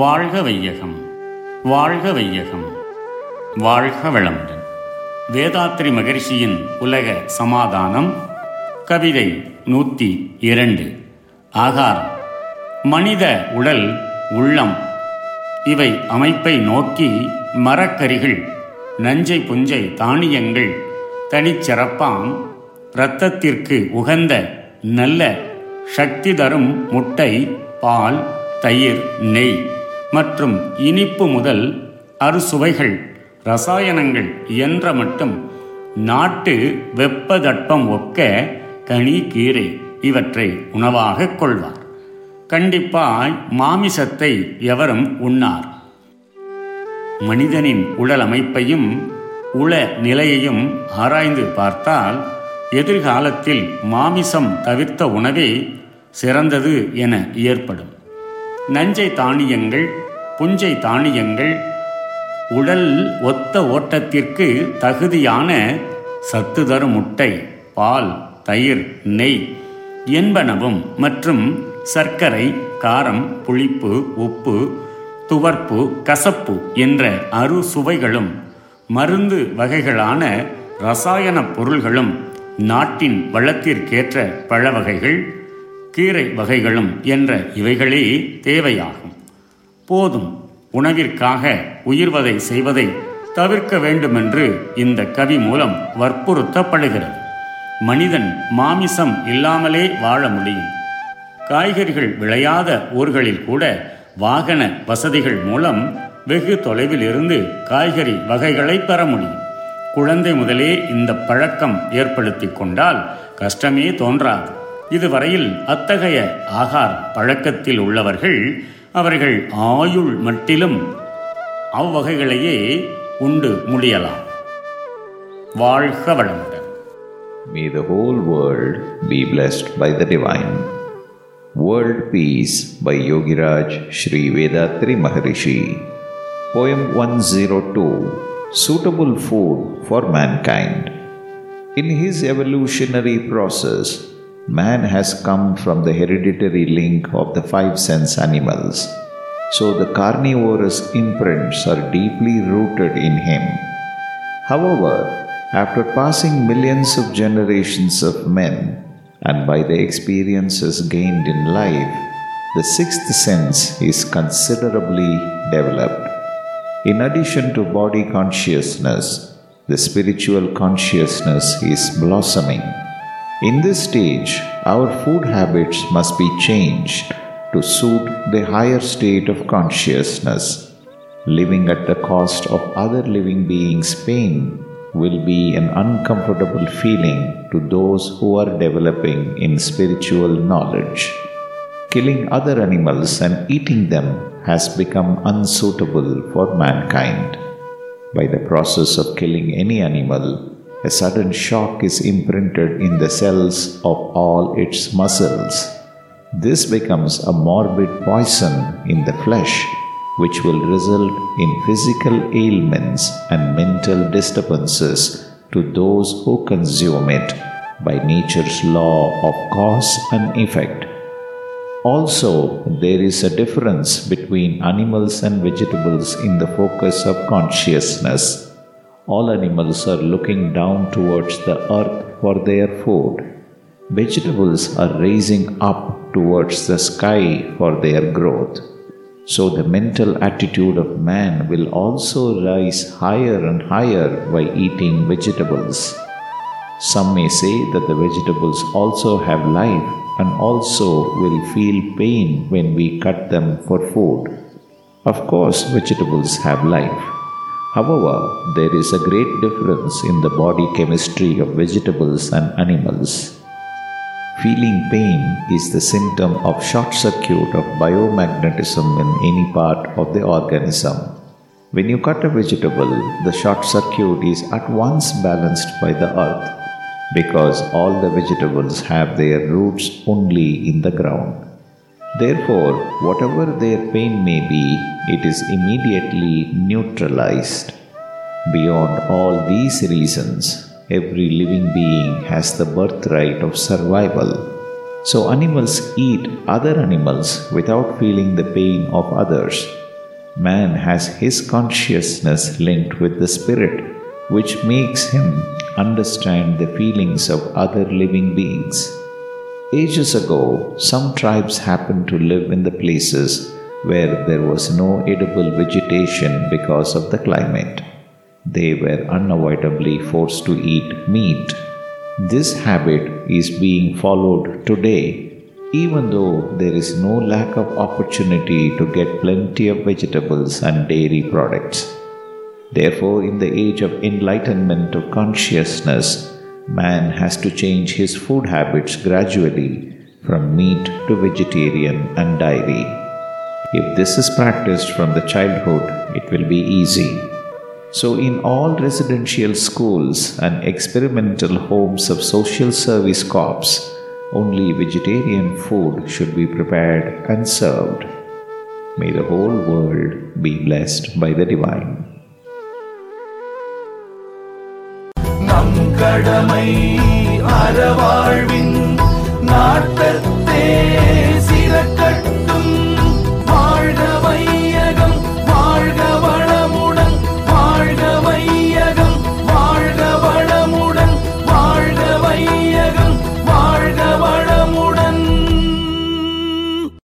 வாழ்க வையகம் வாழ்க வையகம். வாழ்க வளமுடன். வேதாத்ரி மகரிஷியின் உலக சமாதானம் கவிதை நூற்றி இரண்டு. ஆகாரம். மனித உடல் உள்ளம். இவை அமைப்பை நோக்கி மரக்கரிகள் நஞ்சை புஞ்சை தானியங்கள் தனிச்சிறப்பாம் இரத்தத்திற்கு உகந்த நல்ல சக்தி தரும் முட்டை பால் தயிர் நெய். மற்றும் இனிப்பு முதல் அறுசுவைகள் ரசாயனங்கள் என்ற மட்டும் நாட்டு வெப்பதட்பம் ஒக்க கனி கீரை இவற்றை உணவாகக் கொள்வார். கண்டிப்பாய் மாமிசத்தை எவரும் உண்ணார். மனிதனின் உடல் அமைப்பையும் உள நிலையையும் ஆராய்ந்து பார்த்தால் எதிர்காலத்தில் மாமிசம் தவிர்த்த உணவே சிறந்தது என ஏற்படும் நஞ்சை தானியங்கள் புஞ்சை தானியங்கள் உடல் ஒத்த ஓட்டத்திற்கு தகுதியான சத்து தரும் முட்டை பால் தயிர் நெய் என்பனவும் மற்றும் சர்க்கரை காரம் புளிப்பு உப்பு துவர்ப்பு கசப்பு என்ற அறு சுவைகளும் மருந்து வகைகளான ரசாயன பொருள்களும் நாட்டின் வளத்திற்கேற்ற பழ வகைகள் கீரை வகைகளும் என்ற இவைகளே தேவையாகும். போதும் உணவிற்காக உயிர்வதை செய்வதை தவிர்க்க வேண்டுமென்று இந்த கவி மூலம் வற்புறுத்தப்படுகிறது. மனிதன் மாமிசம் இல்லாமலே வாழ முடியும். காய்கறிகள் விளையாத ஊர்களில் கூட வாகன வசதிகள் மூலம் வெகு தொலைவில் இருந்து காய்கறி வகைகளை பெற முடியும். குழந்தை முதலே இந்த பழக்கம் ஏற்படுத்தி கொண்டால் கஷ்டமே தோன்றாது. இதுவரையில் அத்தகைய ஆகார பழக்கத்தில் உள்ளவர்கள் அவர்கள் ஆயுள் மட்டிலும் அவ்வகைகளையே உண்டு முடியலாம் வாழ்க வளமுடன் May the whole world be blessed by the divine. World Peace by Yogiraj Sri Vedatri Maharishi. Poem 102 Suitable Food for Mankind. In his evolutionary process, man has come from the hereditary link of the five sense animals. So the carnivorous imprints are deeply rooted in him. However, after passing millions of generations of men, and by the experiences gained in life, the sixth sense is considerably developed. In addition to body consciousness, the spiritual consciousness is blossoming. In this stage, our food habits must be changed to suit the higher state of consciousness. Living at the cost of other living beings' pain will be an uncomfortable feeling to those who are developing in spiritual knowledge. Killing other animals and eating them has become unsuitable for mankind. By the process of killing any animal, a sudden shock is imprinted in the cells of all its muscles. This becomes a morbid poison in the flesh, which will result in physical ailments and mental disturbances to those who consume it by nature's law of cause and effect. Also, there is a difference between animals and vegetables in the focus of consciousness. All animals are looking down towards the earth for their food. Vegetables are raising up towards the sky for their growth. So, the mental attitude of man will also rise higher and higher by eating vegetables. Some may say that the vegetables also have life and also will feel pain when we cut them for food. Of course, vegetables have life. However, there is a great difference in the body chemistry of vegetables and animals. Feeling pain is the symptom of short circuit of biomagnetism in any part of the organism. When you cut a vegetable, the short circuit is at once balanced by the earth because all the vegetables have their roots only in the ground. Therefore, whatever their pain may be, it is immediately neutralized. Beyond all these reasons, every living being has the birthright of survival. So, animals eat other animals without feeling the pain of others. man has his consciousness linked with the spirit, which makes him understand the feelings of other living beings. Ages ago, some tribes happened to live in the places where there was no edible vegetation because of the climate. They were unavoidably forced to eat meat. This habit is being followed today even though there is no lack of opportunity to get plenty of vegetables and dairy products. Therefore, in the age of enlightenment of consciousness, man has to change his food habits gradually from meat to vegetarian and dairy. If this is practiced from the childhood, it will be easy. So, in all residential schools and experimental homes of social service corps, only vegetarian food should be prepared and served. May the whole world be blessed by the Divine. கடமை அறவாழ்வின் நாட்டத்தே